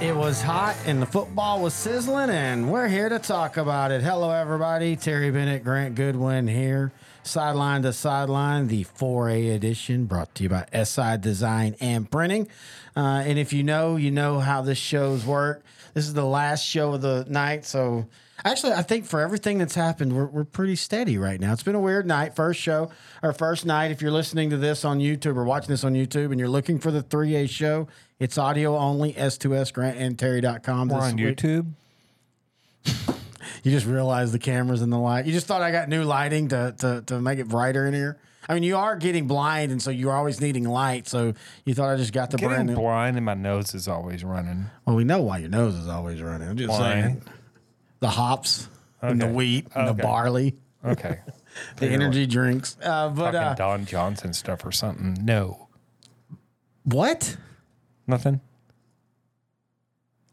It was hot and the football was sizzling, and we're here to talk about it. Hello, everybody. Terry Bennett, Grant Goodwin here. Sideline to sideline, the 4A edition brought to you by SI Design and Printing. Uh, and if you know, you know how this show's work. This is the last show of the night, so actually, I think for everything that's happened, we're, we're pretty steady right now. It's been a weird night. First show, or first night. If you're listening to this on YouTube or watching this on YouTube and you're looking for the 3A show, it's audio only, S2S Grant and Terry.com. We're on week. YouTube. You just realized the cameras and the light. You just thought I got new lighting to, to, to make it brighter in here. I mean, you are getting blind, and so you're always needing light. So you thought I just got the brand Getting new. blind and my nose is always running. Well, we know why your nose is always running. I'm just Why? saying. The hops and the Okay. wheat and the barley, Okay. the energy drinks. Uh, but uh, Don Johnson stuff or something. No. what? Nothing.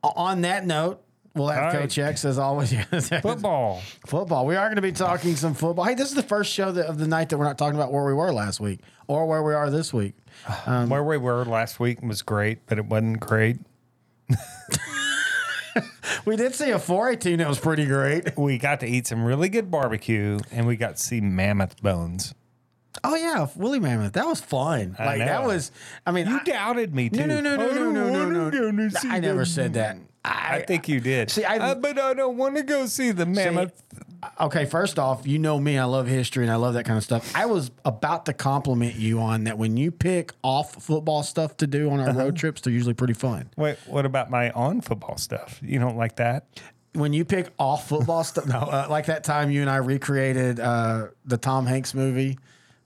On that note, we'll have right. Coach X as always. Football. football. We are going to be talking some football. Hey, this is the first show that, of the night that we're not talking about where we were last week or where we are this week. Um, Where we were last week was great, but it wasn't great. We did see a 4A that was pretty great. We got to eat some really good barbecue and we got to see mammoth bones. Oh yeah, Willie Mammoth. That was fun. I Like that was. I mean, You I, doubted me too. no, no, no, no, I no, no, no, no. see I never the- said that. I think you did. See, I- Uh, but I don't want to go see the mammoth. Okay, first off, you know me. I love history and I love that kind of stuff. I was about to compliment you on that. When you pick off football stuff to do on our Uh-huh. road trips, they're usually pretty fun. Wait, what about my on football stuff? You don't like that? When you pick off football stuff, no, uh, like that time you and I recreated uh, the Tom Hanks movie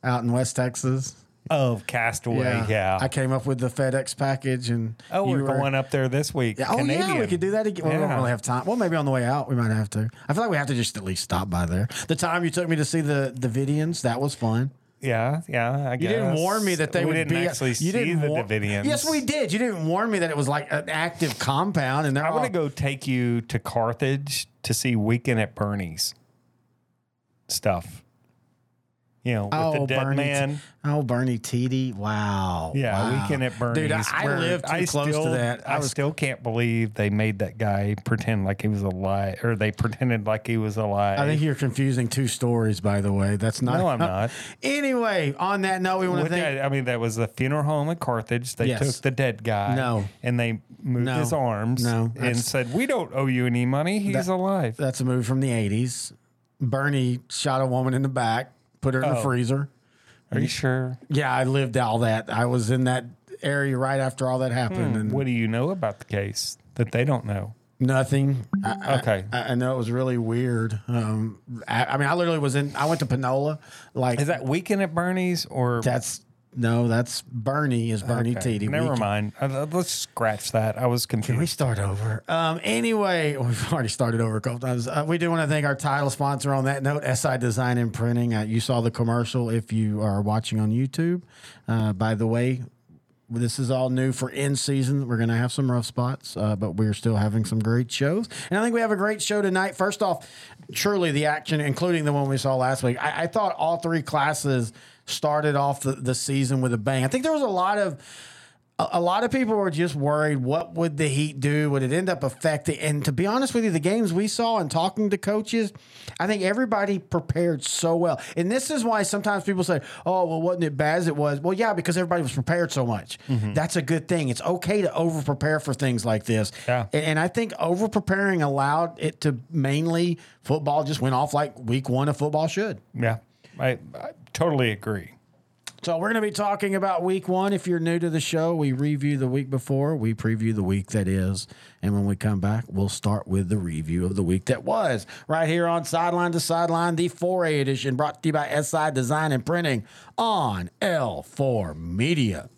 out in West Texas. Oh, Castaway. Yeah. I came up with the FedEx package, and oh, we're were- going up there this week. Yeah, oh yeah, we Canadian. could do that again. Well, we don't really have time. Well, maybe on the way out we might have to. I feel like we have to just at least stop by there. The time you took me to see the Davidians, that was fun. Yeah, yeah. I You guess. didn't warn me that they we would didn't be. actually you see didn't the war- Davidians. Yes, we did. You didn't warn me that it was like an active compound, and I all. want to go take you to Carthage to see Weekend at Bernie's stuff. You know, with Oh, the dead Bernie, man. oh Bernie Tiede! Wow. Yeah, wow. Weekend at Bernie's. Dude, I, I where lived too I close still, to that. I, I was. still can't believe they made that guy pretend like he was alive, or they pretended like he was alive. I think you're confusing two stories. By the way, that's not. no, I'm not. Anyway, on that note, we want to What thank. that- I mean, that was the funeral home at Carthage. They Yes. took the dead guy. No. And they moved No. his arms No, and that's- said, We don't owe you any money. He's alive. That's a movie from the '80s. Bernie shot a woman in the back, put her in the Oh. freezer. Are you sure? Yeah, I lived all that. I was in that area right after all that happened, and What do you know about the case that they don't know? nothing. I, Okay. I, I know it was really weird. Um, I, I mean, I literally was in. I went to Panola. Like Is that Weekend at Bernie's or that's no, that's Bernie is Bernie Okay. Never mind. Uh, uh, let's scratch that. I was confused. Can we start over? Um, anyway, we've already started over a couple times. Uh, we do want to thank our title sponsor on that note, SI Design and Printing. Uh, you saw the commercial if you are watching on YouTube. Uh, by the way, this is all new for in season. We're going to have some rough spots, uh, but we're still having some great shows. And I think we have a great show tonight. First off, truly the action, including the one we saw last week. I, I thought all three classes started off the, the season with a bang. I think there was a lot of a lot of people were just worried what would the heat do? Would it end up affecting and to be honest with you the games we saw and talking to coaches i think everybody prepared so well. And this is why sometimes people say oh well wasn't it bad as it was? Well yeah because everybody was prepared so much. Mm-hmm. That's a good thing. It's okay to over prepare for things like this. Yeah. and, and i think over preparing allowed it to mainly football just went off like week one of football should. Yeah, I, I totally agree. So we're going to be talking about week one. If you're new to the show, we review the week before, we preview the week that is, and when we come back, we'll start with the review of the week that was. Right here on Sideline to Sideline, the 4A edition, brought to you by SI Design and Printing on L4 Media.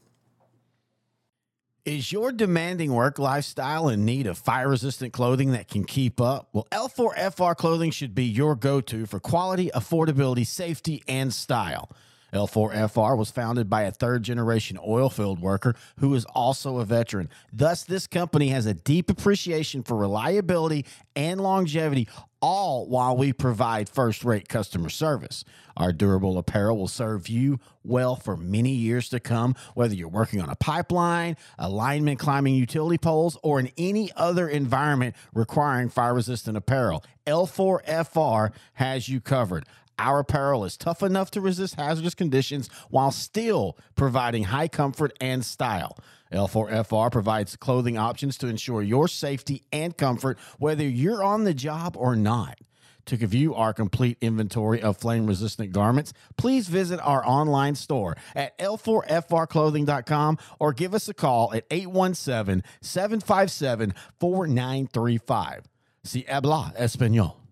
Is your demanding work lifestyle in need of fire resistant clothing that can keep up? Well, L4FR clothing should be your go to for quality, affordability, safety, and style. L4FR was founded by a third generation oil field worker who is also a veteran. Thus, this company has a deep appreciation for reliability and longevity, all while we provide first rate customer service. Our durable apparel will serve you well for many years to come, whether you're working on a pipeline, alignment climbing utility poles, or in any other environment requiring fire resistant apparel. L4FR has you covered. Our apparel is tough enough to resist hazardous conditions while still providing high comfort and style. L4FR provides clothing options to ensure your safety and comfort, whether you're on the job or not. To view our complete inventory of flame resistant garments, please visit our online store at l4frclothing.com or give us a call at 817 757 4935. Si habla español.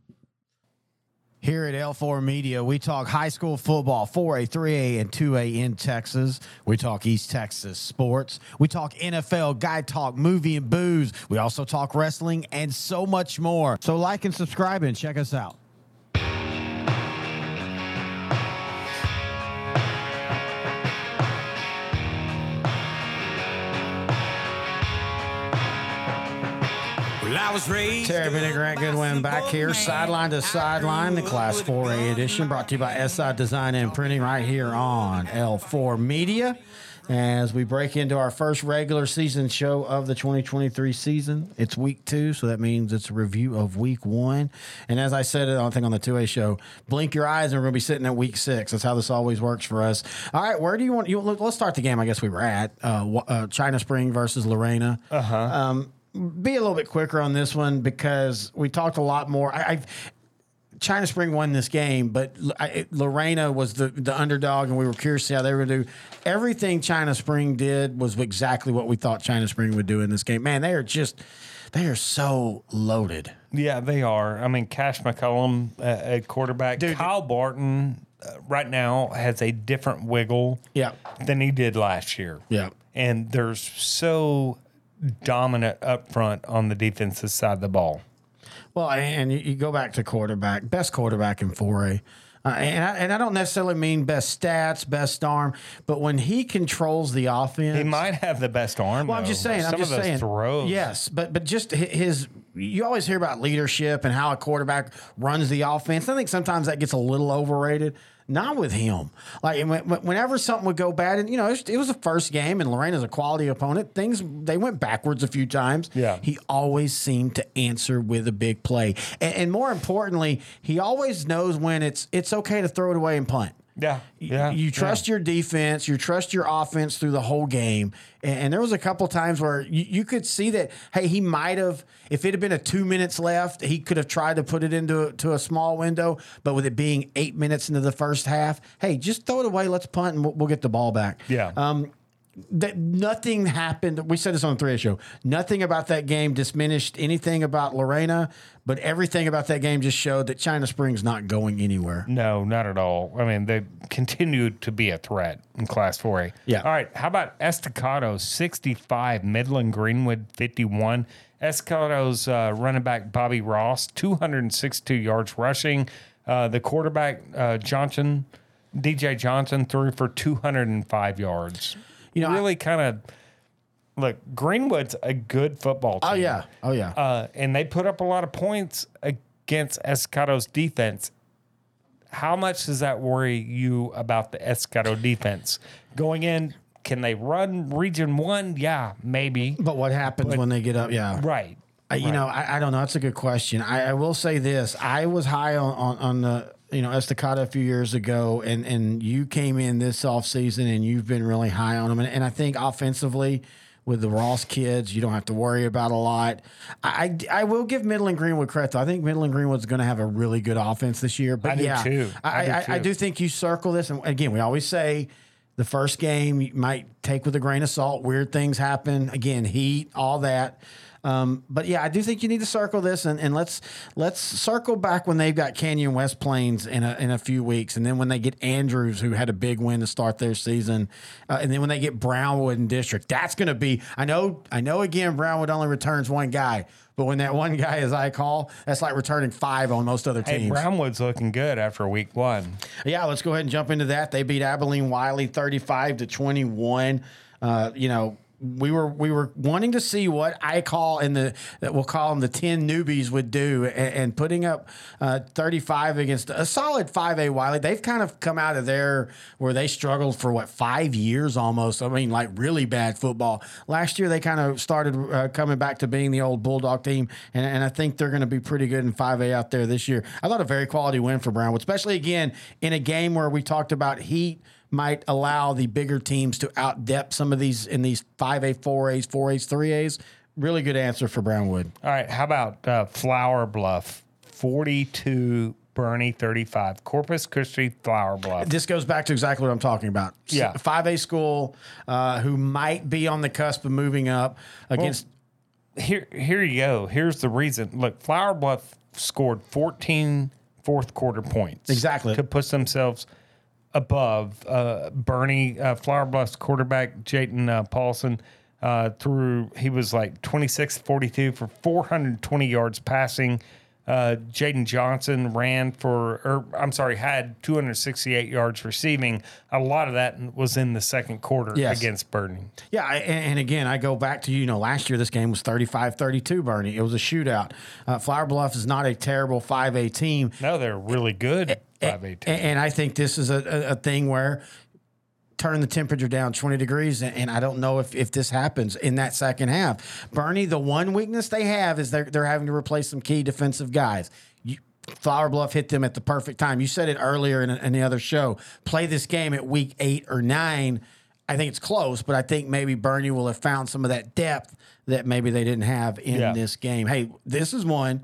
Here at L4 Media, we talk high school football, 4A, 3A, and 2A in Texas. We talk East Texas sports. We talk NFL, guy talk, movie, and booze. We also talk wrestling and so much more. So, like and subscribe and check us out. Terry Bennett, Grant Goodwin back here, sideline to sideline, the Class 4A edition, brought to you by SI Design and Printing right here on L4 Media. As we break into our first regular season show of the 2023 season, it's week two, so that means it's a review of week one. And as I said, I think on the 2A show, blink your eyes and we're going to be sitting at week six. That's how this always works for us. All right, where do you want you? Let's start the game. I guess we were at uh, uh, China Spring versus Lorena. Uh huh. Um, be a little bit quicker on this one because we talked a lot more. I, I've China Spring won this game, but I, Lorena was the, the underdog, and we were curious to see how they were going to do. Everything China Spring did was exactly what we thought China Spring would do in this game. Man, they are just they are so loaded. Yeah, they are. I mean, Cash McCollum uh, at quarterback. Dude. Kyle Barton uh, right now has a different wiggle Yeah, than he did last year. yeah. And they're so dominant up front on the defensive side of the ball. Well, and you, go back to quarterback, best quarterback in 4A. Uh, and, I, and I don't necessarily mean best stats, best arm, but when he controls the offense, He might have the best arm. Well, I'm just saying. Some I'm just of those saying. throws. Yes, but but just his. You always hear about leadership and how a quarterback runs the offense. I think sometimes that gets a little overrated. Not with him. Like when- when- whenever something would go bad, and you know it was, it was the first game, and Lorena's a quality opponent. Things they went backwards a few times. Yeah. he always seemed to answer with a big play, and, and more importantly, he always knows when it's it's okay to throw it away and punt. Yeah. Yeah. You trust your defense, you trust your offense through the whole game. And, and there was a couple times where you, you could see that, hey, he might have, if it had been a two minutes left, he could have tried to put it into to a small window. But with it being eight minutes into the first half, hey, just throw it away. Let's punt and we'll, we'll get the ball back. Yeah. Um, that nothing happened. We said this on the 3A show. Nothing about that game diminished anything about Lorena, but everything about that game just showed that China Springs not going anywhere. No, not at all. I mean, they continue to be a threat in Class 4A. Yeah. All right. How about Estacado 65, Midland Greenwood 51? Estacado's uh, running back Bobby Ross, 262 yards rushing. Uh, the quarterback uh, Johnson, DJ Johnson, threw for 205 yards. You know, really kind of look. Greenwood's a good football team. Oh yeah, oh yeah. uh, and they put up a lot of points against Estacado's defense. How much does that worry you about the Estacado defense going in? Can they run Region One? Yeah, maybe. But what happens when they get up? Yeah. Right. I, you know, I, I don't know. That's a good question. I, I will say this: I was high on, on, on the you know Estacado a few years ago, and and you came in this offseason and you've been really high on them. And, and I think offensively, with the Ross kids, you don't have to worry about a lot. I I, I will give Midland Greenwood credit. Though. I think Midland Greenwood's going to have a really good offense this year. But I do yeah, too. I I, do I, I do think you circle this, and again, we always say. The first game you might take with a grain of salt. Weird things happen. Again, heat, all that. Um, but yeah, I do think you need to circle this and, and let's let's circle back when they've got Canyon West Plains in a, in a few weeks, and then when they get Andrews, who had a big win to start their season, uh, and then when they get Brownwood and District, that's going to be. I know, I know. Again, Brownwood only returns one guy, but when that one guy is I call, that's like returning five on most other teams. Hey. Brownwood's looking good after week one. Yeah, let's go ahead and jump into that. They beat Abilene Wylie 35 to 21. Uh, you know, we were we were wanting to see what I call in the that we'll call them the ten newbies would do, and, and putting up uh, thirty five against a solid five A Wiley. They've kind of come out of there where they struggled for what five years almost. I mean, like really bad football. Last year they kind of started uh, coming back to being the old Bulldog team, and, and I think they're going to be pretty good in five A out there this year. I thought a very quality win for Brownwood, especially again in a game where we talked about heat might allow the bigger teams to out depth some of these in these 5A, 4As, 4As, 3As. Really good answer for Brownwood. All right, how about uh, Flower Bluff, forty-two, Boerne thirty-five, Corpus Christi, Flower Bluff. This goes back to exactly what I'm talking about. Yeah. 5A school uh, who might be on the cusp of moving up against. Here, here you go. Here's the reason. Look, Flower Bluff scored 14 fourth quarter points. Exactly. to push themselves above uh, Boerne uh, Flower Bluff's quarterback Jayton uh, Paulson. Uh, through he was like 26 42 for 420 yards passing. Uh, Jaden Johnson ran for, or I'm sorry, had 268 yards receiving. A lot of that was in the second quarter Yes. against Boerne. Yeah, and, and again, I go back to, you you know, last year this game was 35 32, Boerne. It was a shootout. Uh, Flower Bluff is not a terrible 5A team. No, they're really good. Five eight. And, and I think this is a, a, a thing where turn the temperature down 20 degrees. And, and I don't know if, if this happens in that second half. Boerne, the one weakness they have is they're, they're having to replace some key defensive guys. You, Flower Bluff hit them at the perfect time. You said it earlier in, in the other show. Play this game at week eight or nine. I think it's close, but I think maybe Boerne will have found some of that depth that maybe they didn't have in Yeah. this game. Hey, this is one.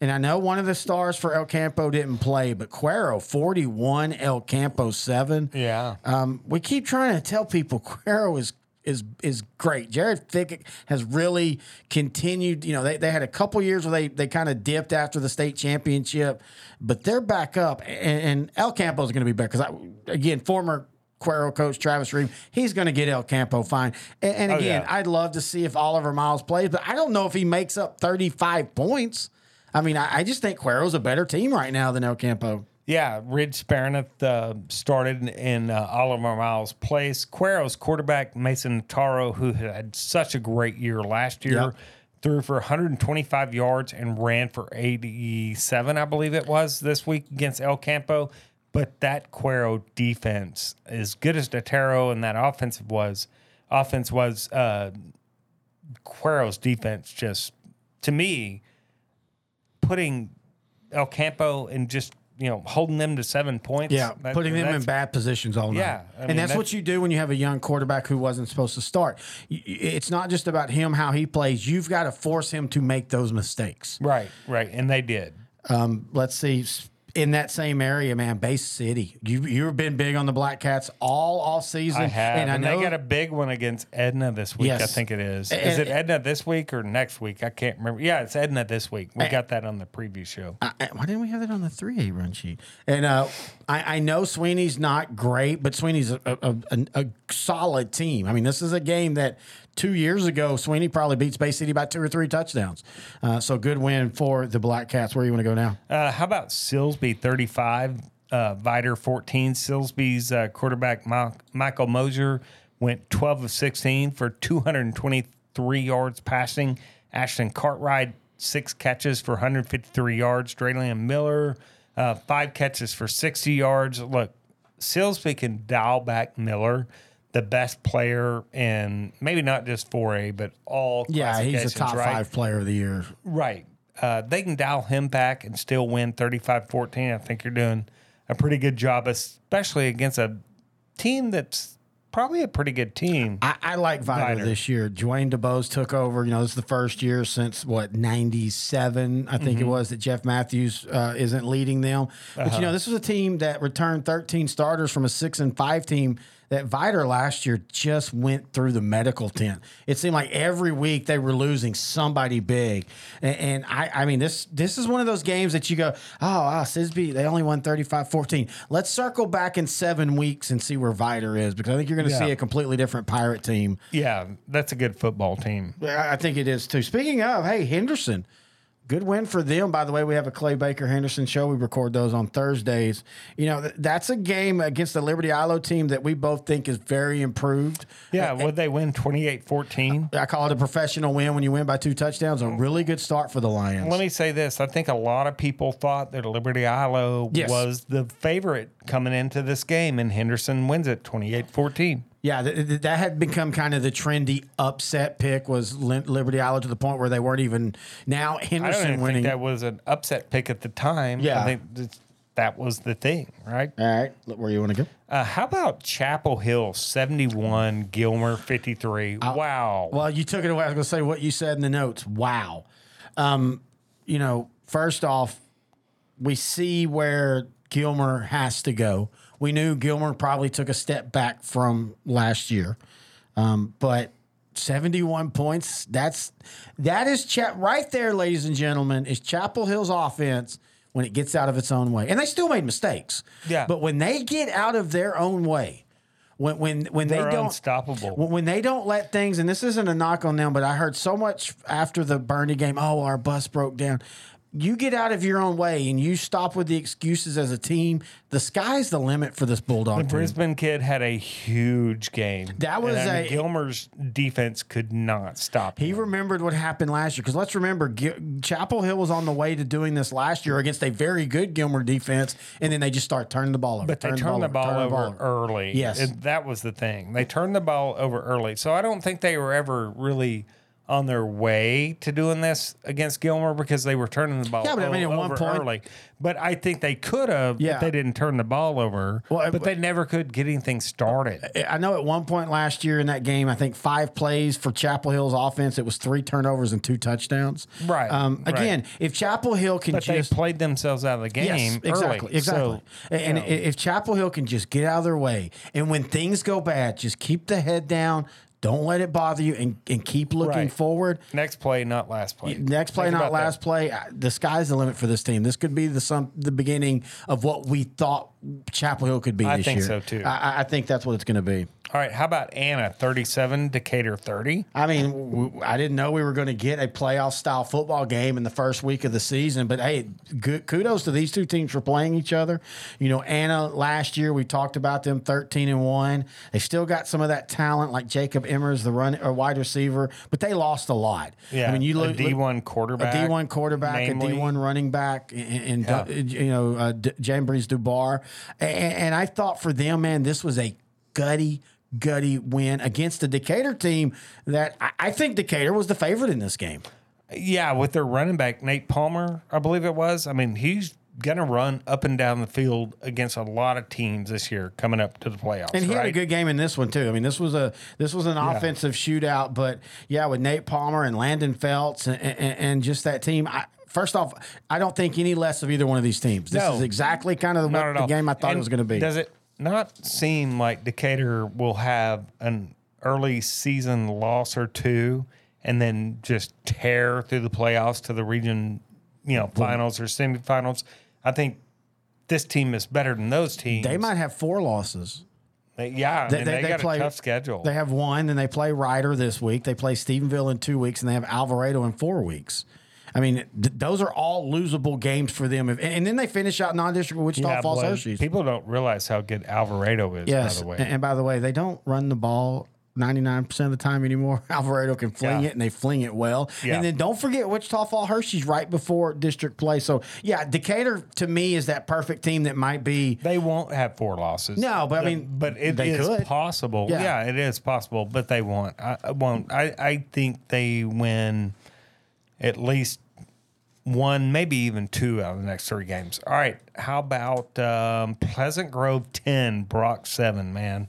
And I know one of the stars for El Campo didn't play, but Cuero 41, El Campo 7. Yeah. Um, we keep trying to tell people Cuero is is is great. Jared Fickett has really continued. You know, they, they had a couple years where they they kind of dipped after the state championship, but they're back up. And, and El Campo is going to be better because again, former Cuero coach Travis Reeve, he's going to get El Campo fine. And, and Oh, again, yeah. I'd love to see if Oliver Miles plays, but I don't know if he makes up thirty five points. I mean, I, I just think Cuero's a better team right now than El Campo. Yeah, Ridge Spareneth uh, started in uh, Oliver Miles' place. Cuero's quarterback, Mason Taro, who had such a great year last year, Yep. threw for 125 yards and ran for 87, I believe it was, this week against El Campo. But that Cuero defense, as good as Taro and that offensive was, offense was, uh, Cuero's defense just, to me, putting El Campo and just you know holding them to seven points. Yeah, that- putting them in bad positions all night. Yeah, I and mean, that's, what you do when you have a young quarterback who wasn't supposed to start. It's not just about him how he plays. You've got to force him to make those mistakes. Right, right, and they did. Um, let's see. In that same area, man, Bay City. You you've been big on the Black Cats all off season, I have, and, and know they got a big one against Edna this week. I think it is. And- Is it Edna this week or next week? I can't remember. Yeah, it's Edna this week. We got that on the preview show. I, I- why didn't we have that on the three A run sheet? And uh, I, I know Sweeney's not great, but Sweeney's a, a, a, a solid team. I mean, this is a game that two years ago Sweeney probably beats Bay City by two or three touchdowns. Uh, so good win for the Black Cats. Where you want to go now? Uh, how about Silsbee 35, uh, Vidor 14? Silsbee's uh, quarterback, Mi- Michael Moser, went 12 of 16 for 223 yards passing. Ashton Cartwright, six catches for 153 yards. Drayland Miller, uh, five catches for 60 yards. Look, Silsbee can dial back Miller. The best player in maybe not just 4A, but all Yeah, he's a top right? five player of the year. Right. Uh, they can dial him back and still win 35 14. I think you're doing a pretty good job, especially against a team that's probably a pretty good team. I, I like Vidor Vidor. this year. Dwayne DeBose took over. You know, this is the first year since what '97, I think it was, that Jeff Matthews uh, isn't leading them. But you know, this was a team that returned 13 starters from a six and five team. That Vidor last year just went through the medical tent. It seemed like every week they were losing somebody big, and, and I, I mean, this this is one of those games that you go, oh, wow, Sisby, they only won 35-14. Let's circle back in seven weeks and see where Vidor is because I think you're going to Yeah. see a completely different pirate team. Yeah, that's a good football team. I I think it is too. Speaking of, hey, Henderson, good win for them. By the way, we have a Clay Baker Henderson show. We record those on Thursdays. You know, th- that's a game against the Liberty-Eylau team that we both think is very improved. Yeah, would they win 28-14? I call it a professional win when you win by two touchdowns. A really good start for the Lions. Let me say this. I think a lot of people thought that Liberty-Eylau Yes. was the favorite coming into this game, and Henderson wins it 28-14. Yeah, th- th- that had become kind of the trendy upset pick was Liberty-Eylau to the point where they weren't even now I don't Henderson even winning. think that was an upset pick at the time. Yeah. I think that, that was the thing, right? All right, look where you want to go. Uh, how about Chapel Hill 71, Gilmer 53? wow. Well, you took it away. I was going to say what you said in the notes. Wow. Um, you know, first off, we see where Gilmer has to go. We knew Gilmer probably took a step back from last year, um, but 71 points. That's that is cha- right there, ladies and gentlemen. Is Chapel Hill's offense when it gets out of its own way, and they still made mistakes. Yeah. but when they get out of their own way, when when when They're they don't unstoppable. when- when they don't let things, and this isn't a knock on them, but I heard so much after the Bernie game. Oh, our bus broke down. You get out of your own way and you stop with the excuses as a team. The sky's the limit for this Bulldog The team. Brisbane kid had a huge game. That was And, I mean, a- Gilmer's defense could not stop. He him. remembered what happened last year because let's remember Chapel Hill was on the way to doing this last year against a very good Gilmer defense, and then they just start turning the ball over. But they turned the ball, turning over, early. Yes. And that was the thing. They turned the ball over early. So I don't think they were ever really on their way to doing this against Gilmer because they were turning the ball Yeah, but I mean, at one over point- early. But I think they could have Yeah. if they didn't turn the ball over. Well, but they never could get anything started. I know at one point last year in that game, I think five plays for Chapel Hill's offense. It was three turnovers and two touchdowns. Right, Um, right. again, if Chapel Hill can But just they played themselves out of the game Yes, early. exactly, exactly. So, and you know, if Chapel Hill can just get out of their way, and when things go bad, just keep the head down. Don't let it bother you, and, and keep looking Right. forward. next play, not last play. Next play, Think not about last play. The sky's the limit for this team. This could be the some the beginning of what we thought Chapel Hill could be I this think year. so, too. I, I think that's what it's going to be. All right. How about Anna, 37, Decatur, 30? I mean, w- I didn't know we were going to get a playoff style football game in the first week of the season, but hey, good, kudos to these two teams for playing each other. You know, Anna last year we talked about them thirteen and one. They still got some of that talent, like Jacob Emmers, the run or wide receiver, but they lost a lot. Yeah. I mean, you a look D1 quarterback. a D1 quarterback, namely. a D one running back, and, and Yeah. you know uh, D- Jambries Dubar, and, and I thought for them, man, this was a gutty, gutty win against the Decatur team that I, I think Decatur was the favorite in this game. Yeah, with their running back Nate Palmer, I believe it was. I mean, he's gonna run up and down the field against a lot of teams this year coming up to the playoffs. And he had a good game in this one too. I mean, this was a this was an offensive shootout, but yeah, with Nate Palmer and Landon Feltz and, and, and just that team. I, first off, I don't think any less of either one of these teams. This No. is exactly kind of the, Not at the all. game I thought And it was going to be. Does it not seem like Decatur will have an early season loss or two and then just tear through the playoffs to the region, you know, finals or semifinals? I think this team is better than those teams. They might have four losses. They- yeah, I mean, they, got a tough schedule. They have one, then they play Rider this week. They play Stephenville in two weeks, and they have Alvarado in four weeks. I mean, th- those are all losable games for them. If, and then they finish out non-district with Wichita Yeah, Falls Hirschi's. People don't realize how good Alvarado is, yes, by the way. And, and by the way, they don't run the ball 99% of the time anymore. Alvarado can fling Yeah. it, and they fling it well. Yeah. And then don't forget Wichita Falls Hirschi's right before district play. So, yeah, Decatur to me is that perfect team that might be They won't have four losses. No, but I mean, but it is could. possible. Yeah. Yeah. it is possible, but they won't. I won't. I, I think they win at least one, maybe even two out of the next three games. All right. How about um, Pleasant Grove 10, Brock 7, man?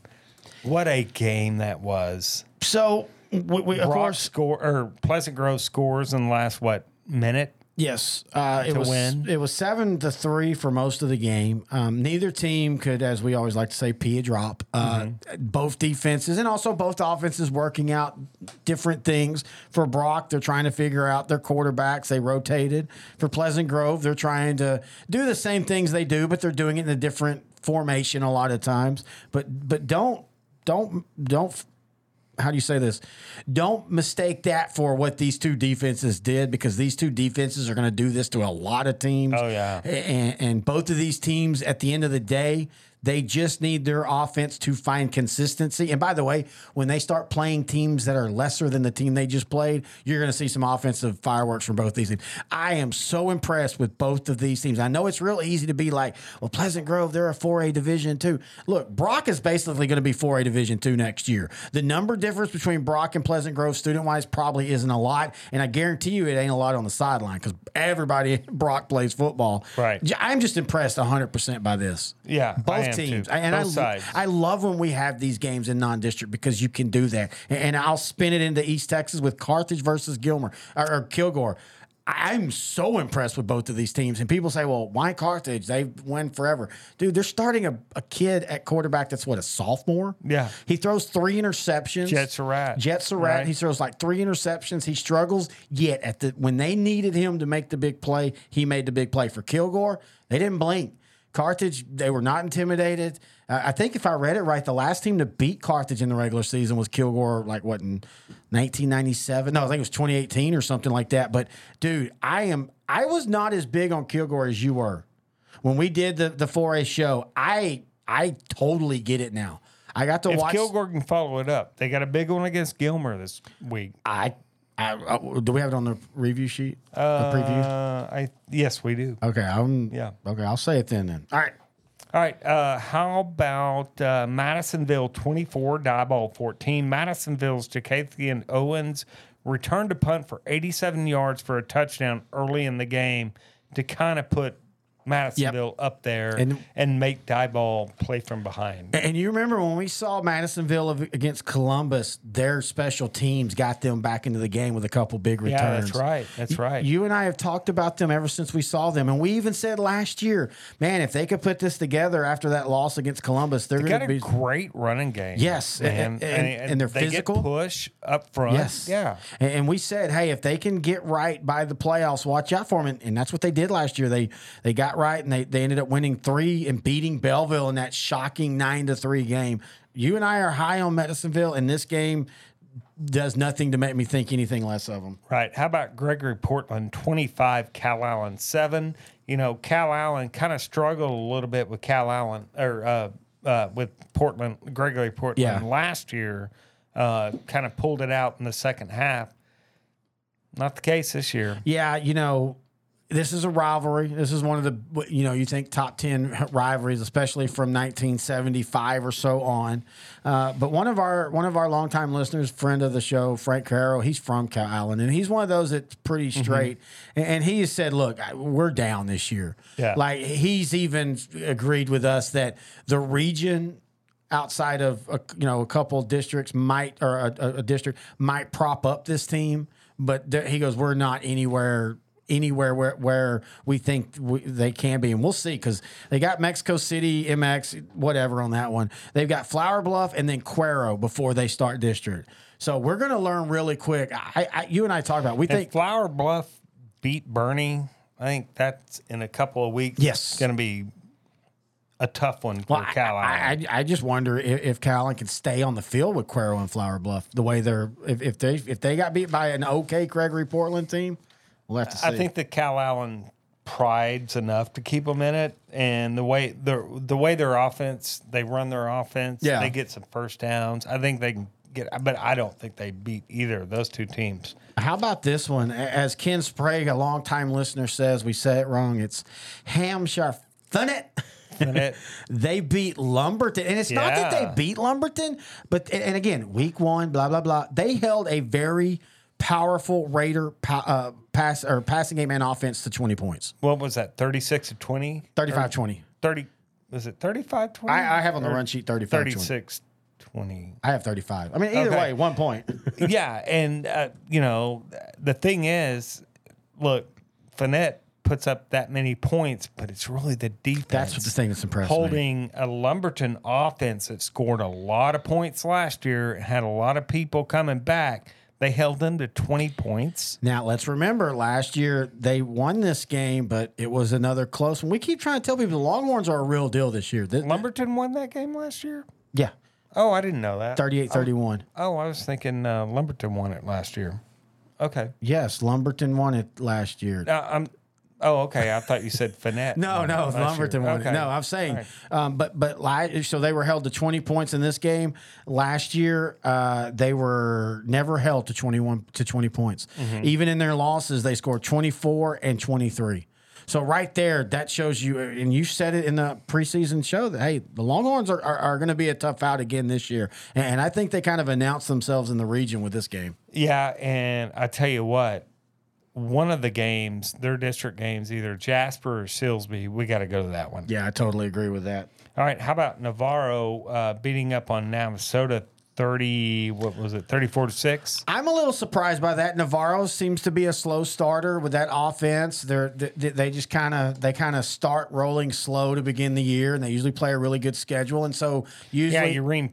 What a game that was. so. We, we, of Brock course, score or Pleasant Grove scores in the last what minute? Yes, uh, it was win? it was seven to three for most of the game. Um, neither team could, as we always like to say, pee a drop. Uh, Mm-hmm. Both defenses and also both offenses working out different things. For Brock, they're trying to figure out their quarterbacks. They rotated. For Pleasant Grove, they're trying to do the same things they do, but they're doing it in a different formation a lot of times. But but don't don't don't how do you say this? Don't mistake that for what these two defenses did because these two defenses are going to do this to a lot of teams. Oh, yeah. and, and both of these teams, at the end of the day, they just need their offense to find consistency. And by the way, when they start playing teams that are lesser than the team they just played, you're going to see some offensive fireworks from both these teams. I am so impressed with both of these teams. I know it's real easy to be like, well, Pleasant Grove, they're a 4A Division two. Look, Brock is basically going to be 4A Division two next year. The number difference between Brock and Pleasant Grove student wise probably isn't a lot. And I guarantee you it ain't a lot on the sideline because everybody Brock plays football. Right. I'm just impressed 100% by this. Yeah, I Both am teams. And Both I, sides. I love when we have these games in non-district because you can do that. And, and I'll spin it into East Texas with Carthage versus Gilmer or, or Kilgore. I'm so impressed with both of these teams. And people say, well, why Carthage? They win forever. Dude, they're starting a, a kid at quarterback that's what, a sophomore? Yeah. He throws three interceptions. Jet Surratt. Jet Surratt. Right. He throws like three interceptions. He struggles, yet at the when they needed him to make the big play, he made the big play. For Kilgore, they didn't blink. Carthage, they were not intimidated. Uh, I think if I read it right, the last team to beat Carthage in the regular season was Kilgore, like what in 1997? No, I think it was 2018 or something like that. But dude, I am I was not as big on Kilgore as you were when we did the the 4A show. I I totally get it now. I got to If watch. Kilgore can follow it up, they got a big one against Gilmer this week. I, I, uh, do we have it on the review sheet? the preview. Uh, I yes, we do. Okay, I'm. Yeah. Okay, I'll say it then. Then. All right. All right. Uh, how about uh, Madisonville 24, Diboll 14? Madisonville's Jacathian Owens returned to punt for 87 yards for a touchdown early in the game to kind of put Madisonville up there And- and, make Diboll play from behind. And you remember when we saw Madisonville against Columbus, their special teams got them back into the game with a couple big returns. Yeah, that's right. That's right. You and I have talked about them ever since we saw them, and we even said last year, man, if they could put this together after that loss against Columbus, they're They going to a be. great running game. Yes, man. and- and- and they're they physical. Get push up front. Yes. Yeah. And, and we said, hey, if they can get right by the playoffs, watch out for them. And, and that's what they did last year. They they got right and they, they ended up winning three and beating Bellville in that shocking nine to three game. You and I are high on Madisonville, and this game does nothing to make me think anything less of them. Right. How about Gregory Portland 25, Calallen 7? You know, Calallen kind of struggled a little bit with Calallen or uh, uh, with Portland, Gregory Portland Yeah. last year. Uh, kind of pulled it out in the second half. Not the case this year. Yeah, you know, this is a rivalry. This is one of the you know you think top ten rivalries, especially from 1975 or so on. Uh, but one of our one of our longtime listeners, friend of the show, Frank Carroll, he's from Calallen, and he's one of those that's pretty straight. And, and he has said, "Look, we're down this year." Yeah. like he's even agreed with us that the region outside of a, you know a couple districts might or a, a- a district might prop up this team, but there, he goes, we're not anywhere anywhere where, where we think we, they can be, and we'll see because they got Mexico City, MX, whatever on that one. They've got Flower Bluff and then Cuero before they start district. So we're gonna learn really quick. I, I you and I talked about. We If think Flower Bluff beat Boerne, I think that's in a couple of weeks. Yes. going to be a tough one for Well, I, Cal I, I, I just wonder if, if can stay on the field with Cuero and Flower Bluff the way they're if, if they if they got beat by an okay Gregory Portland team, we'll have to see. I think the Calallen pride's enough to keep them in it, and the way the the way their offense they run their offense, Yeah. they get some first downs. I think they can get, but I don't think they beat either of those two teams. How about this one? As Ken Sprague, a longtime listener, says, we say it wrong. It's Hampshire Funnet. They beat Lumberton, and it's not that they beat Lumberton, but and again, week one, blah blah blah. They held a very powerful Raider uh, pass or passing game and offense to twenty points, what was that? Thirty six to 20? 35-20. 30 was it 35 20? I, I have on the run sheet 35 20. 36 20. I have 35. I mean, either Okay. way, one point. yeah, and uh, you know the thing is, look, Fournette puts up that many points, but it's really the defense. That's what the thing that's impressed me. holding a Lumberton offense that scored a lot of points last year, had a lot of people coming back. They held them to 20 points. Now, let's remember last year they won this game, but it was another close one. We keep trying to tell people the Longhorns are a real deal this year. Th- Lumberton won that game last year. yeah. Oh, I didn't know that. 38 31. Oh, I was thinking uh, Lumberton won it last year. Okay. Yes, Lumberton won it last year. Uh, I'm. Oh, okay. I thought you said Finette. No, it no, last Lumberton year. won Okay. No, I'm saying, right. um, but but so they were held to 20 points in this game last year. Uh, they were never held to 21 to 20 points. Mm-hmm. Even in their losses, they scored 24 and 23. So right there, that shows you, and you said it in the preseason show that hey, the Longhorns are, are, are going to be a tough out again this year, and I think they kind of announced themselves in the region with this game. Yeah, and I tell you what, one of the games, their district games, either Jasper or Silsbee, we got to go to that one. Yeah, I totally agree with that. All right, how about Navarro uh, beating up on Navasota thirty? What was it, thirty-four to six? I'm a little surprised by that. Navarro seems to be a slow starter with that offense. They're they, they just kind of they kind of start rolling slow to begin the year, and they usually play a really good schedule. And so usually Yeah, you run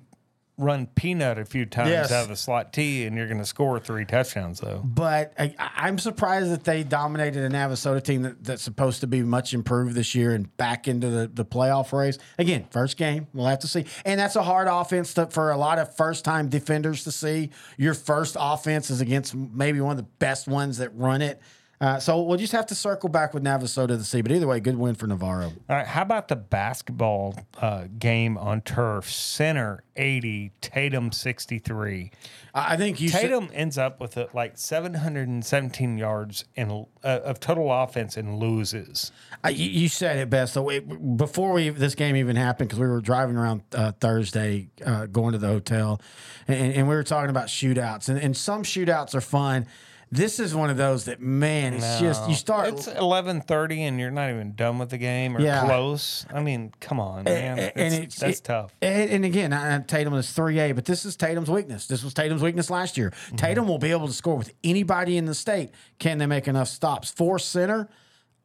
run peanut a few times Yes. out of the slot T, and you're going to score three touchdowns though. but I, I'm surprised that they dominated a Navasota team that, that's supposed to be much improved this year and back into the, the playoff race. Again, first game, we'll have to see. And that's a hard offense to, for a lot of first time defenders to see. Your first offense is against maybe one of the best ones that run it. Uh, so we'll just have to circle back with Navasota to see. But either way, good win for Navarro. All right, how about the basketball uh, game on turf? Center eighty, Tatum sixty-three. I I think Tatum ends up with uh, like 717 yards in, uh, of total offense and loses. Uh, you, you said it best. So it, before we this game even happened, because we were driving around uh, Thursday, uh, going to the hotel, and, and we were talking about shootouts, and, and some shootouts are fun. This is one of those that man, it's just you start. It's 11:30 and you're not even done with the game or Yeah. close. I mean, come on, man. and It's- it's that's it- tough. And, and again, uh, Tatum is three A, but this is Tatum's weakness. This was Tatum's weakness last year. Mm-hmm. Tatum will be able to score with anybody in the state. Can they make enough stops? For center,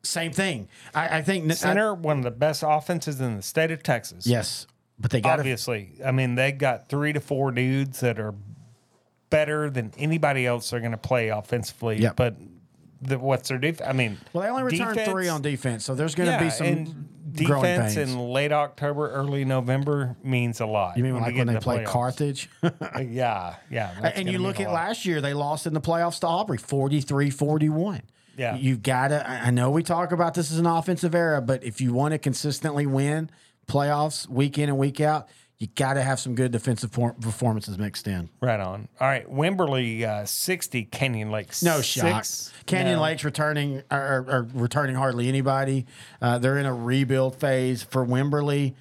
same thing. I, I think Center, one of the best offenses in the state of Texas. yes, but they got to obviously. I mean, they got three to four dudes that are better than anybody else they're going to play offensively. Yep. But the, what's their defense? I mean, Well, they only returned defense- three on defense, so there's going to be some and defense in late October, early November means a lot. you mean when like when they the play playoffs. Carthage? Yeah, yeah. and you look at lot. last year, they lost in the playoffs to Aubrey, 43-41. Yeah. You've got to, I know we talk about this as an offensive era, but if you want to consistently win playoffs week in and week out, you got to have some good defensive por- performances mixed in. Right on. All right, Wimberley uh, sixty, Canyon Lakes. No six. Canyon No. Lake's returning are, are, are returning hardly anybody. Uh, they're in a rebuild phase for Wimberley.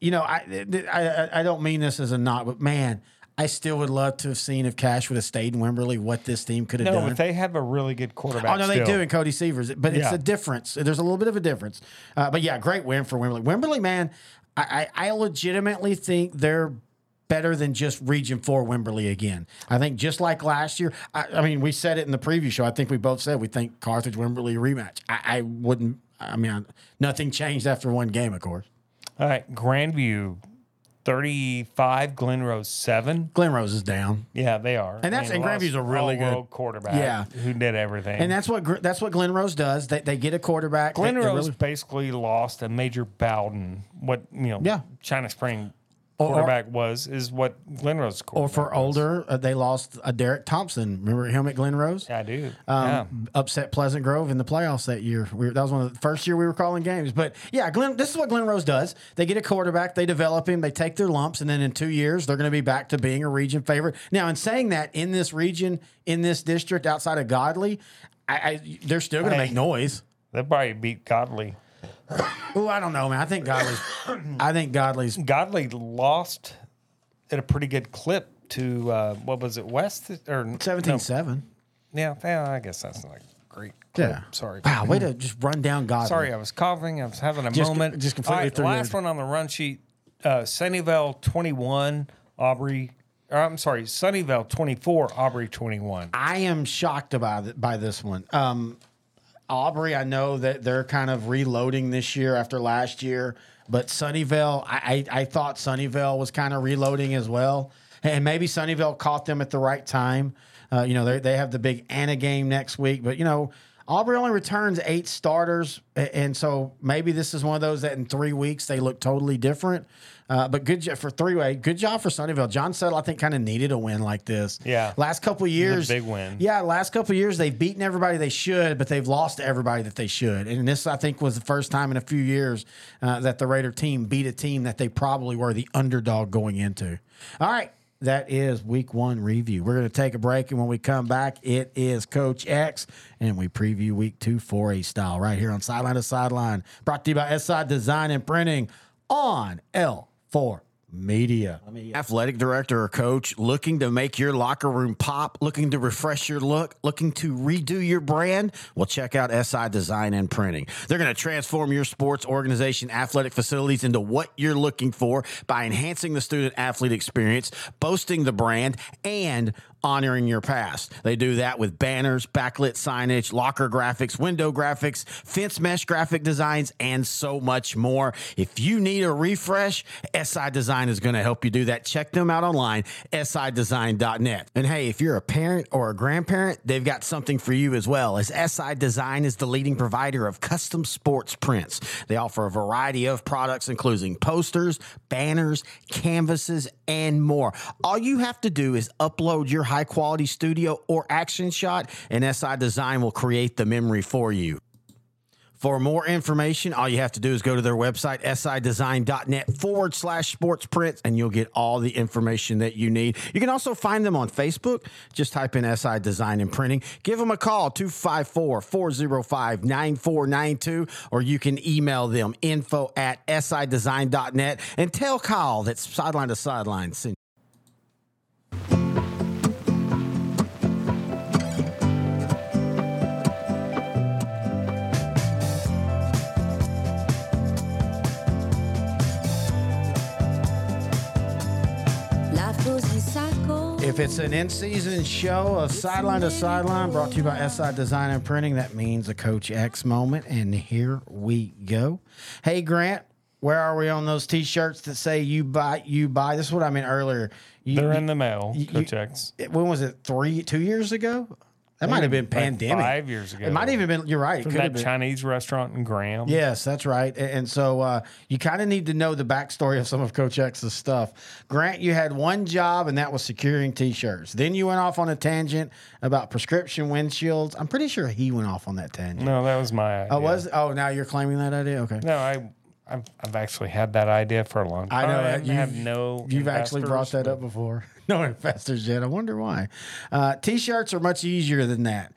You know, I, I I- I don't mean this as a knock, but man, I still would love to have seen if Cash would have stayed in Wimberley, what this team could have No, done. No, but they have a really good quarterback. Oh no, they do in Cody Severs, but it's a difference. There's a little bit of a difference. Uh, but yeah, great win for Wimberley. Wimberley, man, I, I, I legitimately think they're better than just Region Four Wimberley again. I think just like last year. I, I mean, we said it in the preview show. I think we both said we think Carthage Wimberley rematch. I, I wouldn't. I mean, nothing changed after one game, of course. All right, Grandview thirty-five, Glen Rose seven. Glen Rose is down. Yeah, they are. And that's- and Grandview's a really good- quarterback. Yeah. who did everything. And that's what Gr- that's what Glen Rose does. They, they get a quarterback. Glen They- they Rose really- basically lost a major Bowden. What you know, Yeah. China Spring Or- or- quarterback was is what Glen Rose or for was. older, uh, they lost a Derek Thompson. Remember him at Glen Rose? Yeah, I do. um, yeah. upset Pleasant Grove in the playoffs that year. We were, that was one of the first year we were calling games. But yeah, Glen, this is what Glen Rose does. They get a quarterback, they develop him, they take their lumps, and then in two years they're going to be back to being a region favorite. Now, in saying that, in this region, in this district outside of Godley, I, I they're still going to make noise. They probably beat Godley. Oh, I don't know, man. I think Godley's. I think Godley's. Godley lost at a pretty good clip to uh, what was it, West or no, 17-7. Yeah, yeah, I guess that's not a great. Clip. Yeah. sorry. Wow, way to just run down Godley. Sorry, I was coughing. I was having a Just- moment. just completely right, last your- one on the run sheet. Uh, Sunnyvale twenty one, Aubrey. I'm sorry, Sunnyvale twenty four, Aubrey twenty one. I am shocked about it, by this one. Um, Aubrey, I know that they're kind of reloading this year after last year, but Sunnyvale, I, I, I thought Sunnyvale was kind of reloading as well, and maybe Sunnyvale caught them at the right time. Uh, you know, they they have the big Anna game next week, but you know. Aubrey only returns eight starters, and so maybe this is one of those that in three weeks they look totally different. Uh, but good job for three way. Good job for Sunnyvale. John Settle, I think, kind of needed a win like this. Yeah. Last couple of years, big win. Yeah, last couple years they've beaten everybody they should, but they've lost to everybody that they should. And this, I think, was the first time in a few years uh, that the Raider team beat a team that they probably were the underdog going into. All right. That is week one review. We're going to take a break, and when we come back, it is Coach X, and we preview week two 4A style right here on Sideline to Sideline. Brought to you by SI Design and Printing on L4 Media. Athletic director or coach looking to make your locker room pop, looking to refresh your look, looking to redo your brand? Well, check out SI Design and Printing. They're going to transform your sports organization athletic facilities into what you're looking for by enhancing the student athlete experience, boasting the brand, and honoring your past. They do that with banners, backlit signage, locker graphics, window graphics, fence mesh graphic designs, and so much more. If you need a refresh, SI Design is going to help you do that. Check them out online, sidesign.net. And hey, if you're a parent or a grandparent, they've got something for you as well, as SI Design is the leading provider of custom sports prints. They offer a variety of products, including posters, banners, canvases, and more. All you have to do is upload your high quality studio or action shot, and SI Design will create the memory for you. For more information, all you have to do is go to their website, sidesign.net forward slash sports prints, and you'll get all the information that you need. You can also find them on Facebook. Just type in SI Design and Printing. Give them a call, 254 405 9492, or you can email them info at sidesign.net and tell Kyle that Sideline to Sideline sent If it's an in season show of Sideline to Sideline brought to you by SI Design and Printing, that means a Coach X moment. And here we go. Hey, Grant, where are we on those t shirts that say you buy, you buy? This is what I meant earlier. You, They're in the mail, you- Coach X. when was it? Three, two years ago? That might have been Like pandemic. five years ago. It might have even been, you're right. From that. Chinese restaurant in Graham. Yes, that's right. A- And so uh, you kind of need to know the backstory of some of Coach X's stuff. Grant, you had one job, and that was securing T-shirts. Then you went off on a tangent about prescription windshields. I'm pretty sure he went off on that tangent. No, that was my idea. Oh, was oh now you're claiming that idea? Okay. No, I, I've, I've actually had that idea for a long time. I know that you have no. You've actually brought that up before. No investors yet. I wonder why. Uh, t-shirts are much easier than that.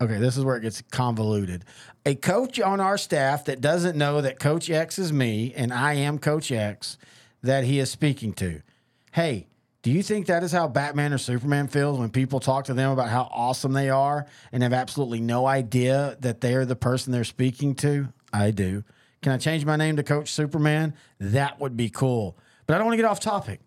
Okay, this is where it gets convoluted. A coach on our staff that doesn't know that Coach X is me and I am Coach X that he is speaking to. Hey, do you think that is how Batman or Superman feels when people talk to them about how awesome they are and have absolutely no idea that they're the person they're speaking to? I do. Can I change my name to Coach Superman? That would be cool. But I don't want to get off topic.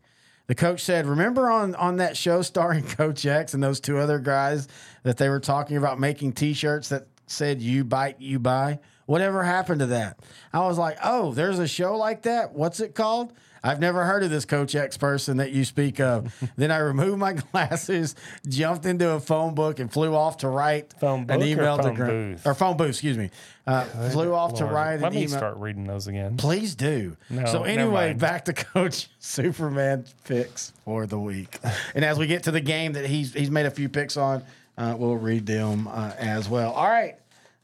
The coach said, "Remember on on that show starring Coach X and those two other guys that they were talking about making T-shirts that said "You bite, you buy." Whatever happened to that? I was like, "Oh, there's a show like that. What's it called?" I've never heard of this Coach X person that you speak of. then I removed my glasses, jumped into a phone book, and flew off to write Phone an book or email to phone Grant- booth? or phone booth. Excuse me. Uh, flew off to Lord, write Let an me email. start reading those again. Please do. No, so anyway, back to Coach Superman picks for the week, and as we get to the game that he's he's made a few picks on, uh, we'll read them uh, as well. All right.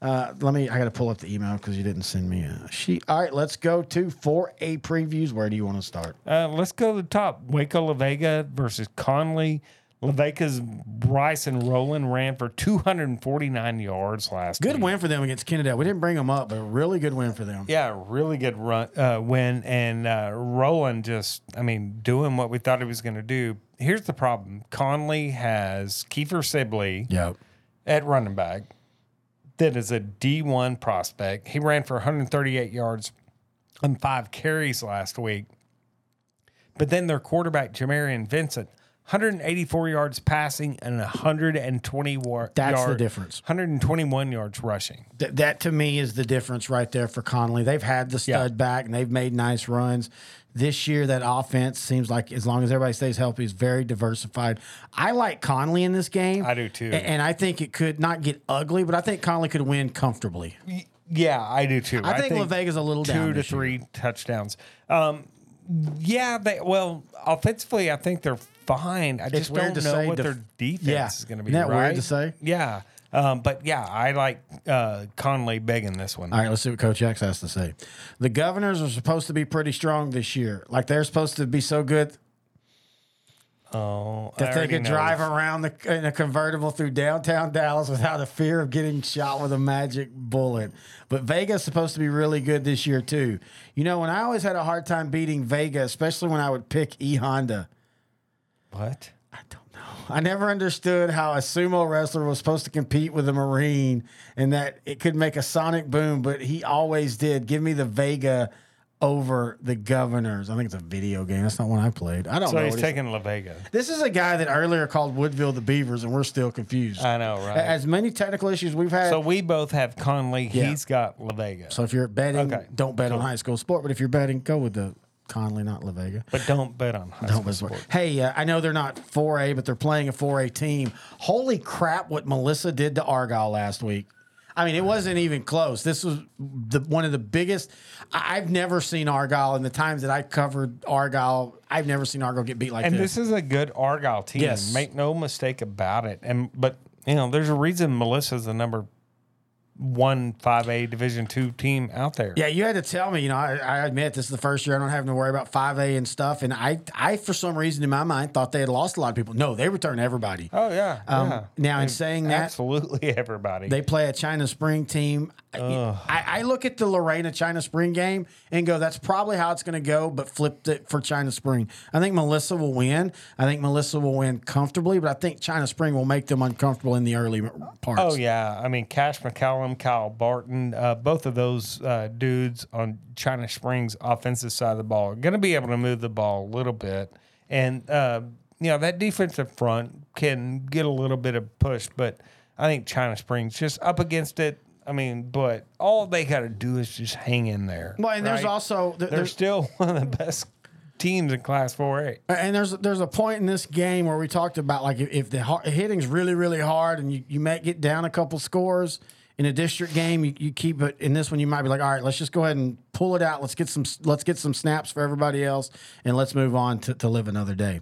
Uh, let me. I got to pull up the email because you didn't send me a sheet. All right, let's go to four A previews. Where do you want to start? Uh, let's go to the top. Waco La Vega versus Connally. La Vega's Bryson Rowland ran for 249 yards last Good week. win for them against Kennedy. We didn't bring them up, but really good win for them. Yeah, really good run uh, win, and uh, Rowland just, I mean, doing what we thought he was going to do. Here's the problem: Connally has Kiefer Sibley Yep. at running back. That is a D1 prospect. He ran for 138 yards on five carries last week. But then their quarterback, Jamarian Vincent, 184 yards passing and 120 war- That's the difference. 121 yards rushing. Th- that to me is the difference right there for Connally. They've had the stud Yeah. back and they've made nice runs. This year, that offense seems like as long as everybody stays healthy, is very diversified. I like Connally in this game. I do too. And I think it could not get ugly, but I think Connally could win comfortably. Yeah, I do too. I think LaVega's a little two down to this year. three touchdowns. Um, yeah, they well offensively, I think they're fine. I just don't know what def- their defense Yeah. is going to be. Isn't that weird right? to say? Yeah, um, but yeah, I like uh, Connally begging this one. All right, let's see what Coach X has to say. The Governors are supposed to be pretty strong this year. Like they're supposed to be so good oh, I that they could drive this. around the, in a convertible through downtown Dallas without a fear of getting shot with a magic bullet. But Vega's is supposed to be really good this year too. You know, when I always had a hard time beating Vega, especially when I would pick E Honda. What? I don't know. I never understood how a sumo wrestler was supposed to compete with a Marine and that it could make a sonic boom, but he always did. Give me the Vega over the Governors. I think it's a video game. That's not one I played. I don't So know. he's what he's- taking La Vega. this is a guy that earlier called Woodville the Beavers, and we're still confused. I know, right? As many technical issues we've had. so we both have Connally. Yeah. He's got La Vega. so if you're betting, Okay, don't bet on high school sport. But if you're betting, go with the Connally, not La Vega. but don't bet on high Don't sport. sport. Hey, uh, I know they're not 4A, but they're playing a 4A team. Holy crap! What Melissa did to Argyle last week. I mean, it wasn't even close. This was the one of the biggest. I've never seen Argyle in the times that I covered Argyle. I've never seen Argyle get beat like And this. And this is a good Argyle team. Yes. Make no mistake about it. And but you know, there's a reason Melissa's the number one five A Division two team out there. Yeah, you had to tell me. You know, I, I admit this is the first year I don't have to worry about five A and stuff. And I, I for some reason in my mind thought they had lost a lot of people. No, they returned everybody. Oh yeah. Um, yeah. now, in And saying that- absolutely everybody. They play a China Spring team. I, I look at the Lorena China Spring game and go, that's probably how it's going to go, but flipped it for China Spring. I think Melissa will win. I think Melissa will win comfortably, but I think China Spring will make them uncomfortable in the early parts. Oh yeah, I mean Cash McCollum, Kyle Barton, uh, both of those uh, dudes on China Springs offensive side of the ball are going to be able to move the ball a little bit, and uh, you know that defensive front can get a little bit of push, but I think China Springs just up against it. I mean, but all they got to do is just hang in there. Well, and there's also there- they're there's still one of the best teams in Class 4A. And there's there's a point in this game where we talked about like if, if the hitting's really really hard and you, you might get down a couple scores in a district game, you, you keep it. In this one, you might be like, all right, let's just go ahead and pull it out. Let's get some let's get some snaps for everybody else, and let's move on to, to live another day.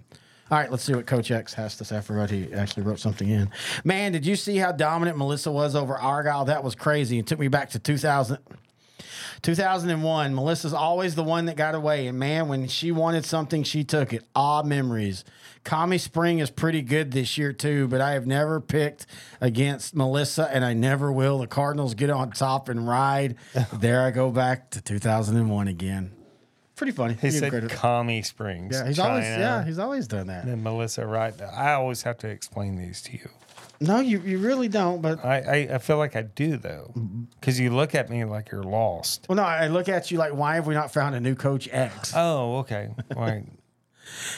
All right, let's see what Coach X has to say. I he actually wrote something in. Man, did you see how dominant Melissa was over Argyle? That was crazy. It took me back to 2000. 2001, Melissa's always the one that got away. And man, when she wanted something, she took it. Ah, memories. Kami Spring is pretty good this year, too, but I have never picked against Melissa, and I never will. The Cardinals get on top and ride. there I go back to 2001 again. Pretty funny. He Give said. Kami Springs. yeah, he's always yeah, he's always done that. And Melissa, right? I always have to explain these to you. No, you, you really don't. But I, I, I feel like I do though, because you look at me like you're lost. well, no, I look at you like, why have we not found a new Coach X? Oh, okay. Right.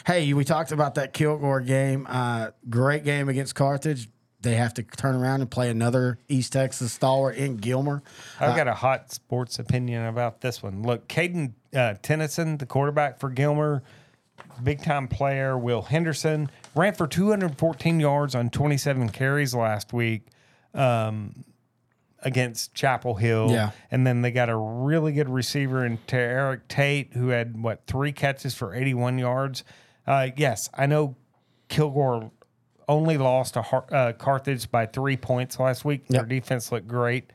Hey, we talked about that Kilgore game. Uh, great game against Carthage. They have to turn around and play another East Texas stalwart in Gilmer. I've got a hot sports opinion about this one. Look, Caden uh, Tennyson, the quarterback for Gilmer, big time player. Will Henderson ran for 214 yards on 27 carries last week um, against Chapel Hill. Yeah. And then they got a really good receiver in Eric Tate, who had, what, three catches for 81 yards. Uh, yes, I know Kilgore only lost to Har- uh, Carthage by three points last week. Their defense looked great.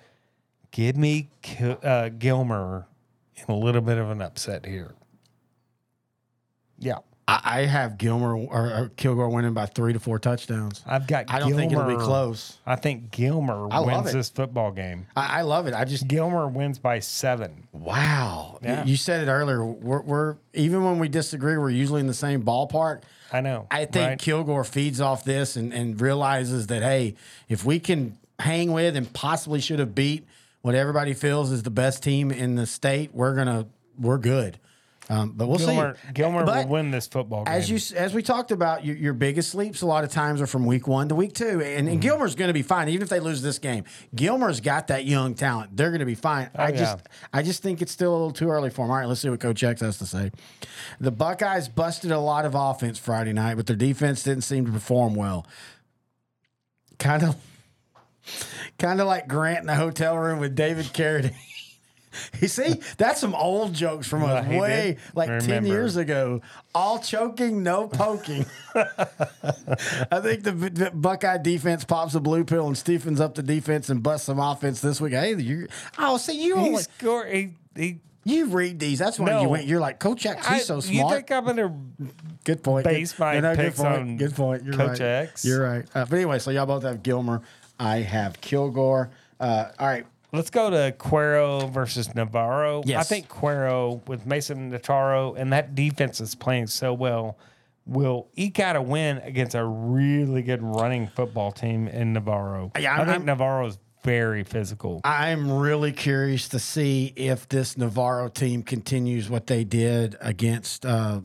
Give me Ki- uh, Gilmer in a little bit of an upset here. Yeah, I, I have Gilmer or, or Kilgore winning by three to four touchdowns. I've got. I don't think it'll be close. I think Gilmer I wins it. this football game. I, I love it. I just Gilmer wins by seven. wow. Yeah. You said it earlier. We're, we're even when we disagree, we're usually in the same ballpark. I know. I think right? Kilgore feeds off this and, and realizes that hey, if we can hang with and possibly should have beat what everybody feels is the best team in the state, we're gonna we're good. Um, but we'll Gilmer, see. Gilmer But will win this football game. As you as we talked about, your, your biggest leaps a lot of times are from week one to week two, and, Mm-hmm. Gilmer's going to be fine even if they lose this game. Gilmer's got that young talent; they're going to be fine. I Oh, yeah. just I just think it's still a little too early for him. All right, let's see what Coach X has to say. The Buckeyes busted a lot of offense Friday night, but their defense didn't seem to perform well. Kind of, kind of like Grant in the hotel room with David Carradine. You see, that's some old jokes from us Well, way did like 10 remember. years ago. All choking, no poking. I think the, the Buckeye defense pops a blue pill and stiffens up the defense and busts some offense this week. Hey, you oh, see, you he only, score. He, he, you read these. That's why you went. You're like Coach X. He's so You think I'm gonna good point. base good, my good picks point. on good point. You're Coach right. X? You're right. Uh, but anyway, so y'all both have Gilmer. I have Kilgore. Uh, all right. Let's go to Cuero versus Navarro. Yes. I think Cuero with Mason Nataro and that defense is playing so well will eke out a win against a really good running football team in Navarro. Yeah, I think I'm- Navarro is very physical. I'm really curious to see if this Navarro team continues what they did against uh,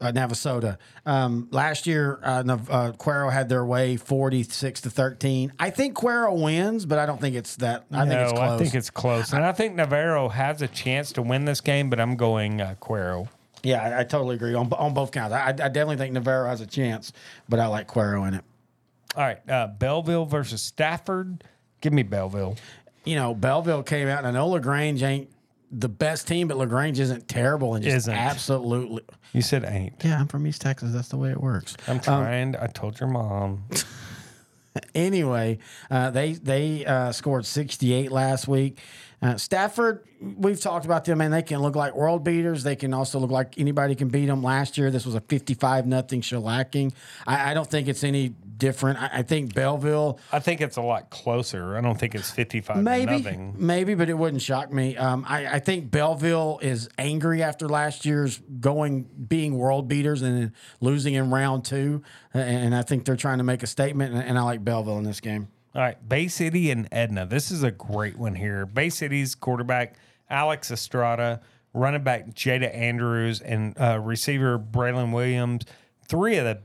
uh, Navasota. Um, last year, uh, Nav- uh, Cuero had their way 46 to 13. I think Cuero wins, but I don't think it's that. I think it's close. I think it's close. And I think Navarro has a chance to win this game, but I'm going uh, Cuero. yeah, I, I totally agree on, on both counts. I, I definitely think Navarro has a chance, but I like Cuero in it. All right, uh, Bellville versus Stafford. Give me Bellville. You know, Bellville came out, and I know LaGrange ain't the best team, but LaGrange isn't terrible and just Isn't. absolutely. You said ain't. Yeah, I'm from East Texas. That's the way it works. I'm trying. I told your mom. anyway, uh, they they uh, scored 68 last week. Uh, Stafford, we've talked about them, and they can look like world beaters. They can also look like anybody can beat them. Last year, this was a 55 nothing shellacking. I, I don't think it's any different. I, I think Bellville. I think it's a lot closer. I don't think it's 55 Maybe, nothing. maybe, but it wouldn't shock me. Um, I, I think Bellville is angry after last year's going being world beaters and losing in round two, and I think they're trying to make a statement. And, and I like Bellville in this game. All right, Bay City and Edna. This is a great one here. Bay City's quarterback Alex Estrada, running back Jada Andrews, and uh, receiver Braylon Williams. Three of the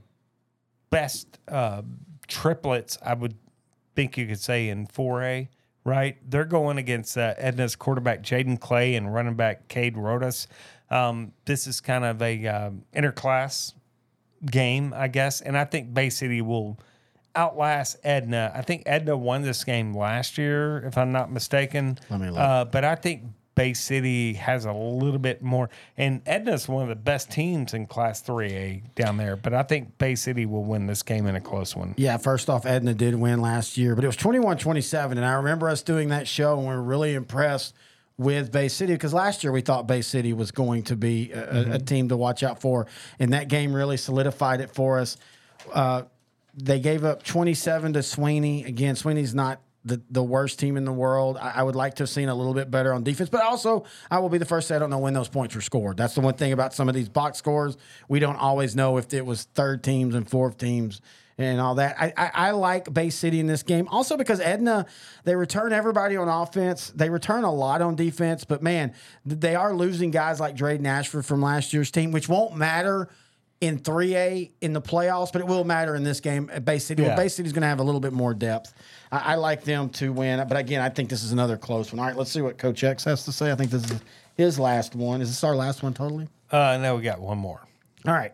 best uh, triplets I would think you could say in 4A. Right, they're going against uh, Edna's quarterback Jaden Clay and running back Cade Rodas. Um, this is kind of a uh, interclass game, I guess, and I think Bay City will outlast Edna. I think Edna won this game last year, if I'm not mistaken. Let me look. Uh, but I think Bay City has a little bit more, and Edna's one of the best teams in Class 3A down there. But I think Bay City will win this game in a close one. Yeah, first off, Edna did win last year, but it was 21 27. And I remember us doing that show and we were really impressed with Bay City because last year we thought Bay City was going to be a, a- a team to watch out for. And that game really solidified it for us. Uh, they gave up 27 to Sweeney. Again, Sweeney's not the, the worst team in the world. I, I would like to have seen a little bit better on defense, but also I will be the first to say I don't know when those points were scored. That's the one thing about some of these box scores. We don't always know if it was third teams and fourth teams and all that. I, I, I like Bay City in this game also because Edna, they return everybody on offense. They return a lot on defense, but man, they are losing guys like Drayden Ashford from last year's team, which won't matter in 3A in the playoffs, but it will matter in this game at Bay City. Yeah. Well, Bay City's going to have a little bit more depth. I, I like them to win, but again, I think this is another close one. All right, let's see what Coach X has to say. I think this is his last one. Is this our last one totally? Uh, now we got one more. All right.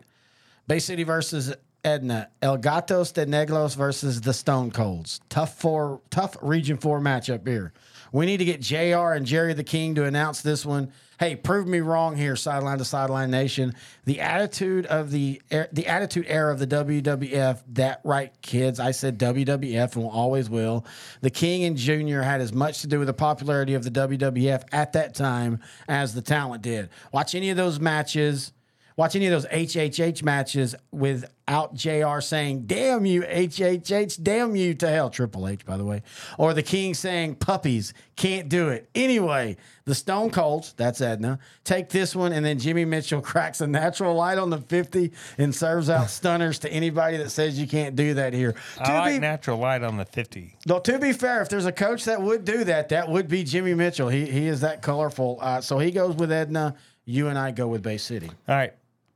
Bay City versus Edna. El Gatos de Negros versus the Stone Colds. Tough four, tough Region Four matchup here. We need to get Jr. and Jerry the King to announce this one. Hey, prove me wrong here, sideline to sideline nation. The attitude of the er, the attitude era of the WWF. That right, kids. I said WWF and always will. The King and Junior had as much to do with the popularity of the WWF at that time as the talent did. Watch any of those matches. Watch any of those HHH matches without JR saying, damn you, HHH, damn you to hell, Triple H, by the way. Or the King saying, puppies, can't do it. Anyway, the Stone Colds, that's Edna, take this one, and then Jimmy Mitchell cracks a natural light on the 50 and serves out stunners to anybody that says you can't do that here. I To like be- natural light on the 50. No, to be fair, if there's a coach that would do that, that would be Jimmy Mitchell. He he is that colorful. Uh, so he goes with Edna. You and I go with Bay City. All right.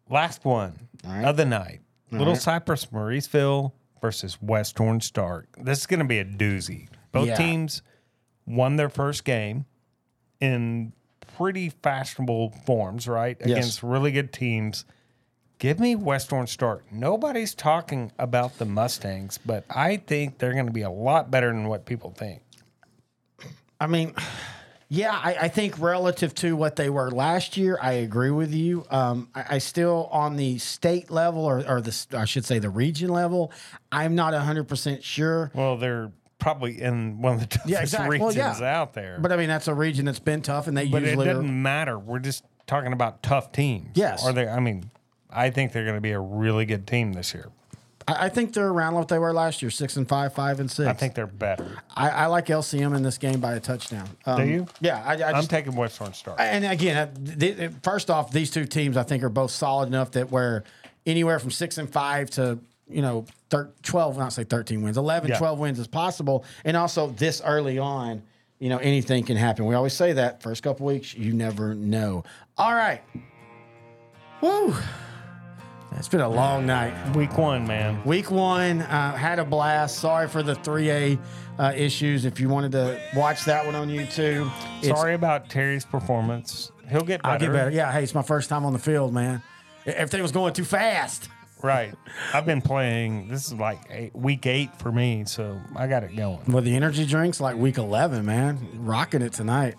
Last one right. of the night. Little right. Cypress Mauriceville versus West Orange Stark. This is going to be a doozy. Both Yeah. teams won their first game in pretty fashionable forms, right? Against really good teams. Give me West Orange Stark. Nobody's talking about the Mustangs, but I think they're going to be a lot better than what people think. I mean, yeah, I, I think relative to what they were last year, I agree with you. Um, I, I still on the state level, or, or the I should say the region level, I'm not hundred percent sure. Well, they're probably in one of the toughest Yeah, exactly. Well, regions yeah. out there. But I mean, that's a region that's been tough, and they But it usually are, doesn't matter. We're just talking about tough teams. Yes. Are they I mean, I think they're going to be a really good team this year. I, I think they're around what they were last year, six and five, five and six. I think they're better. I, I like LCM in this game by a touchdown. Um, Do you? Yeah, I, I I'm taking West Orange Stark. And again, uh, first off, these two teams I think are both solid enough that where anywhere from six and five to you know thir- 12, not say 13 wins, 11, Yeah. 12 wins is possible. And also this early on, you know, anything can happen. We always say that first couple weeks, you never know. All right. Woo. It's been a long night. Week one, man. Week one, uh, had a blast. Sorry for the 3A uh, issues. If you wanted to watch that one on YouTube, Sorry about Terry's performance. He'll get better. I'll get better. Yeah, hey, it's my first time on the field, man. Everything was going too fast. Right. I've been playing. This is like eight, week eight for me, so I got it going. With the energy drinks, like week 11, man. Rocking it tonight.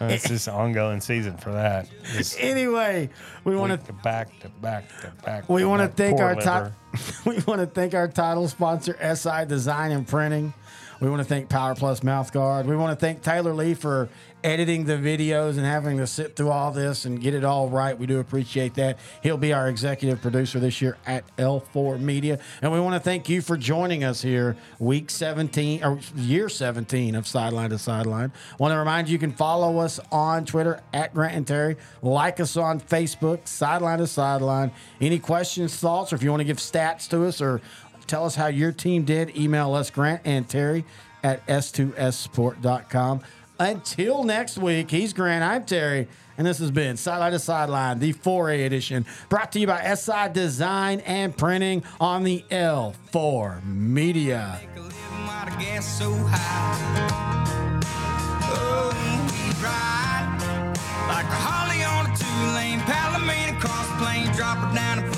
Uh, it's just ongoing season for that. Just Anyway, we want to back to back to back. we want to thank our top we want to thank our title sponsor SI Design and Printing. We want to thank Power Plus Mouth Guard. We want to thank Taylor Lee for editing the videos and having to sit through all this and get it all right. We do appreciate that. He'll be our executive producer this year at L4 Media. And we want to thank you for joining us here, week 17 or year 17 of Sideline to Sideline. Want to remind you, you can follow us on Twitter at Grant and Terry. Like us on Facebook, Sideline to Sideline. Any questions, thoughts, or if you want to give stats to us or tell us how your team did, email us, Grant and Terry at s2ssport.com. Until next week, he's Grant. I'm Terry. And this has been Sideline to Sideline, the 4A edition, brought to you by SI Design and Printing on the L4 Media. Like a on a two-lane plane, drop her down